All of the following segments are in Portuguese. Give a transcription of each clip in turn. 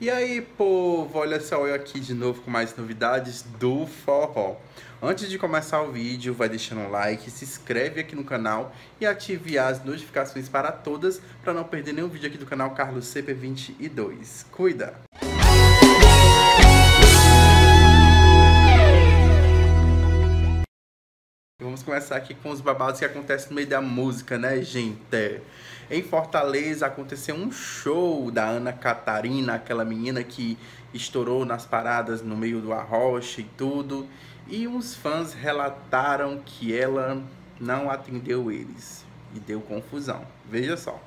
E aí, povo, olha só eu aqui de novo com mais novidades do forró. Antes de começar o vídeo, vai deixando um like, se inscreve aqui no canal e ative as notificações para todas para não perder nenhum vídeo aqui do canal Carlos CP22. Cuida! Vamos começar aqui com os babados que acontecem no meio da música, né, gente? Em Fortaleza aconteceu um show da Ana Catarina, aquela menina que estourou nas paradas no meio do arrocha e tudo. E uns fãs relataram que ela não atendeu eles e deu confusão. Veja só.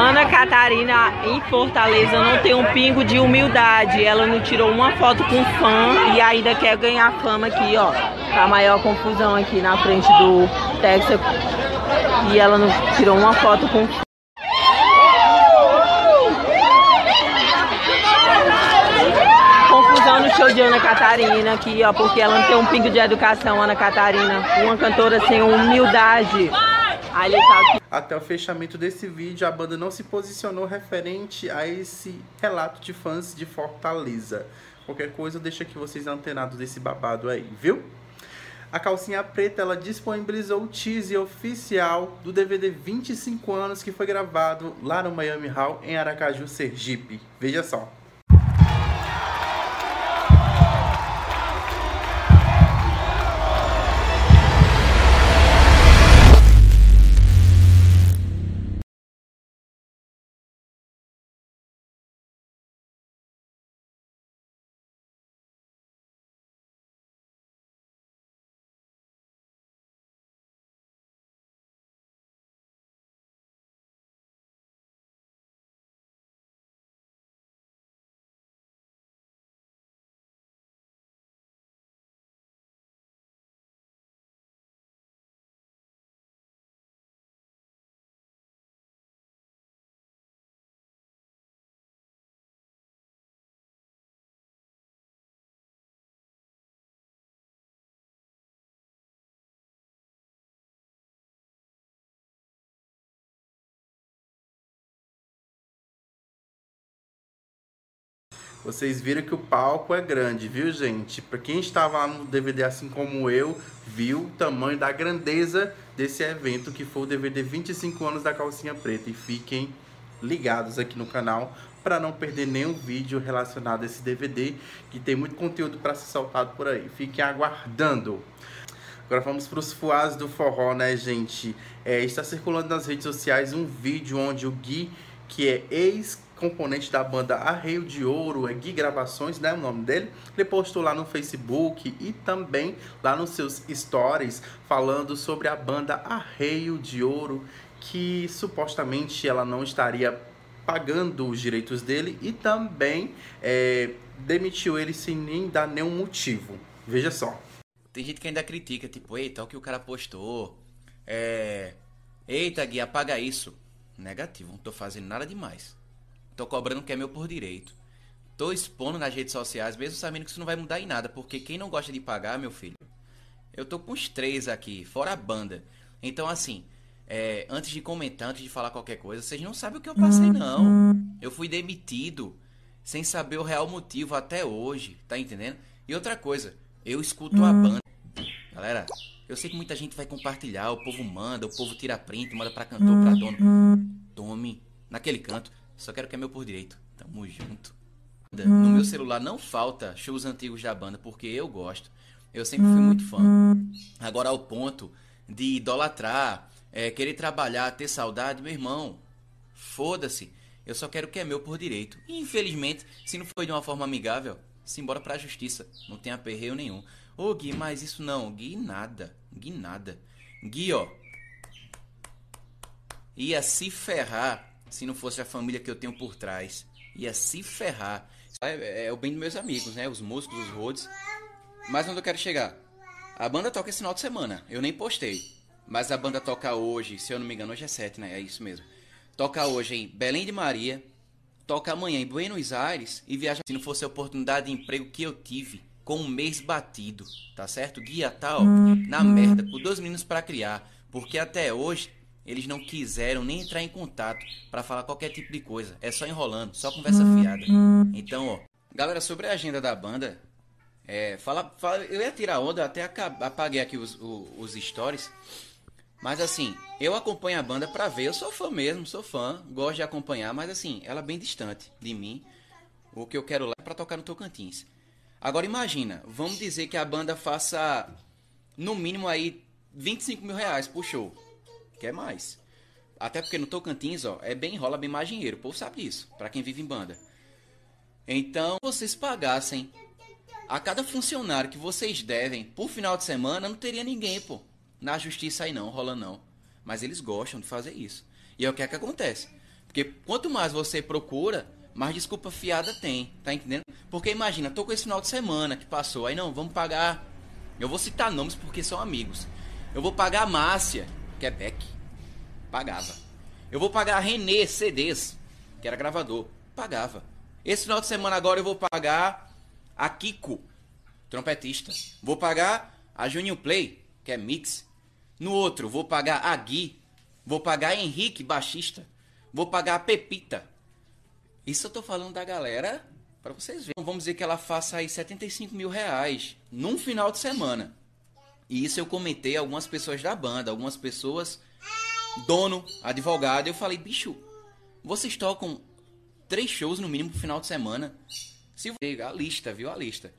Ana Catarina em Fortaleza não tem um pingo de humildade. Ela não tirou uma foto com fã e ainda quer ganhar fama aqui, ó. Tá a maior confusão aqui na frente do Texas. E ela não tirou uma foto com fã. Confusão no show de Ana Catarina aqui, ó, porque ela não tem um pingo de educação, Ana Catarina. Uma cantora sem humildade. Tá aqui. Até o fechamento desse vídeo, a banda não se posicionou referente a esse relato de fãs de Fortaleza. Qualquer coisa, deixa aqui vocês antenados desse babado aí, viu? A Calcinha Preta ela disponibilizou o teaser oficial do DVD 25 anos que foi gravado lá no Miami Hall em Aracaju, Sergipe. Veja só. Vocês viram que o palco é grande, viu, gente? Para quem estava lá no DVD, assim como eu, viu o tamanho da grandeza desse evento, que foi o DVD 25 anos da Calcinha Preta. E fiquem ligados aqui no canal para não perder nenhum vídeo relacionado a esse DVD, que tem muito conteúdo para ser soltado por aí. Fiquem aguardando. Agora vamos para os fuás do forró, né, gente? É, está circulando nas redes sociais um vídeo onde o Gui, que é ex componente da banda Arreio de Ouro, é Gui Gravações, né, o nome dele. Ele postou lá no Facebook e também lá nos seus stories falando sobre a banda Arreio de Ouro, que supostamente ela não estaria pagando os direitos dele e também é, demitiu ele sem nem dar nenhum motivo. Veja só. Tem gente que ainda critica, tipo, eita, o que o cara postou. É. Eita, Gui, apaga isso. Negativo, não tô fazendo nada demais. Tô cobrando o que é meu por direito. Tô expondo nas redes sociais, mesmo sabendo que isso não vai mudar em nada, porque quem não gosta de pagar, meu filho. Eu tô com os três aqui, fora a banda. Então, assim, é, antes de comentar, antes de falar qualquer coisa, vocês não sabem o que eu passei, não. Eu fui demitido sem saber o real motivo até hoje, tá entendendo? E outra coisa, eu escuto a banda. Galera, eu sei que muita gente vai compartilhar, o povo manda, o povo tira print, manda pra cantor, pra dono. Tome naquele canto. Só quero que é meu por direito. Tamo junto. No meu celular não falta shows antigos da banda, porque eu gosto. Eu sempre fui muito fã. Agora, ao ponto de idolatrar, é, querer trabalhar, ter saudade, meu irmão, foda-se. Eu só quero que é meu por direito. E, infelizmente, se não foi de uma forma amigável, simbora pra justiça. Não tem aperreio nenhum. Ô, Gui, mas isso não. Gui, nada. Gui, nada. Gui, ó. Ia se ferrar se não fosse a família que eu tenho por trás. Ia se ferrar. É, é o bem dos meus amigos, né? Os músicos, os roads. Mas onde eu quero chegar? A banda toca esse final de semana. Eu nem postei. Mas a banda toca hoje, se eu não me engano, hoje é 7, né? É isso mesmo. Toca hoje em Belém de Maria. Toca amanhã em Buenos Aires. E viaja se não fosse a oportunidade de emprego que eu tive. Com um mês batido. Tá certo? Guia tal. Na merda. Com dois meninos para criar. Porque até hoje eles não quiseram nem entrar em contato para falar qualquer tipo de coisa. É só enrolando, só conversa fiada. Então, ó, galera, sobre a agenda da banda, é, fala, fala, eu ia tirar onda, até apaguei aqui os, os, os stories. Mas assim, eu acompanho a banda pra ver, eu sou fã mesmo, sou fã, gosto de acompanhar, mas assim, ela é bem distante de mim. O que eu quero lá é pra tocar no Tocantins. Agora imagina, vamos dizer que a banda faça no mínimo aí 25 mil reais por show. Quer mais. Até porque no Tocantins, ó, é bem rola bem mais dinheiro. O povo sabe disso, para quem vive em banda. Então, vocês pagassem a cada funcionário que vocês devem por final de semana, não teria ninguém, pô. Na justiça aí não, rola não. Mas eles gostam de fazer isso. E é o que é que acontece. Porque quanto mais você procura, mais desculpa fiada tem, tá entendendo? Porque imagina, tô com esse final de semana que passou, aí não, vamos pagar. Eu vou citar nomes porque são amigos. Eu vou pagar a Márcia, que Beck. Pagava. Eu vou pagar a Renê CDs, que era gravador. Pagava. Esse final de semana agora eu vou pagar a Kiko, trompetista. Vou pagar a Junior Play, que é mix. No outro, vou pagar a Gui. Vou pagar a Henrique, baixista. Vou pagar a Pepita, isso eu tô falando da galera para vocês verem. Vamos dizer que ela faça aí 75 mil reais num final de semana. E isso eu comentei a algumas pessoas da banda, algumas pessoas, dono, advogado. Eu falei, bicho, vocês tocam três shows no mínimo pro final de semana. Se a lista, viu? A lista.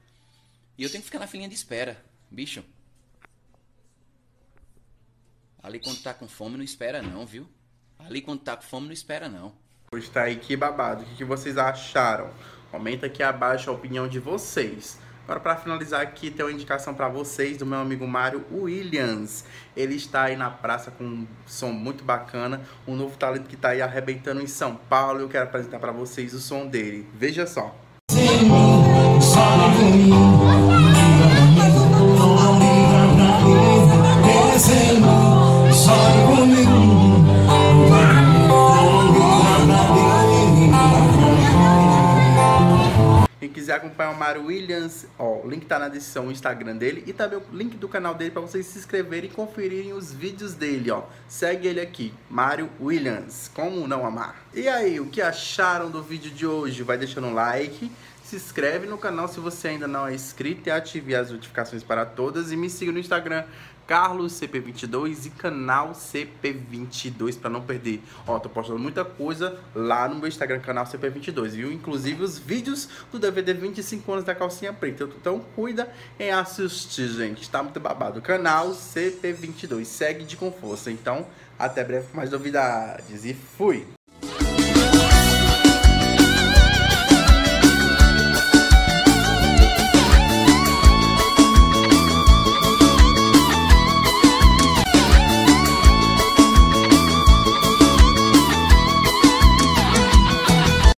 E eu tenho que ficar na filinha de espera. Bicho. Ali quando tá com fome não espera não, viu? Ali quando tá com fome não espera não. Está aí, que babado. O que vocês acharam? Comenta aqui abaixo a opinião de vocês. Agora, para finalizar aqui, tem uma indicação para vocês do meu amigo Mário Williams. Ele está aí na praça com um som muito bacana, um novo talento que está aí arrebentando em São Paulo. Eu quero apresentar para vocês o som dele. Veja só. Quiser acompanhar o Mário Williams, ó, o link tá na descrição, o Instagram dele e também o link do canal dele para vocês se inscreverem e conferirem os vídeos dele, ó. Segue ele aqui, Mário Williams. Como não amar? E aí, o que acharam do vídeo de hoje? Vai deixando um like, se inscreve no canal se você ainda não é inscrito e ative as notificações para todas e me siga no Instagram Carlos CP22 e canal CP22 para não perder. Ó, tô postando muita coisa lá no meu Instagram, canal CP22, viu? Inclusive os vídeos do DVD 25 anos da calcinha preta. Então cuida em assistir, gente. Tá muito babado. Canal CP22. Segue de com força. Então, até breve com mais novidades. E fui!